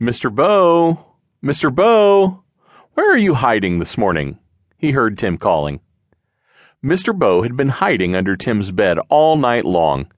Mr. Bo! Mr. Bo! Where are you hiding this morning? he heard Tim calling. Mr. Bo had been hiding under Tim's bed all night long,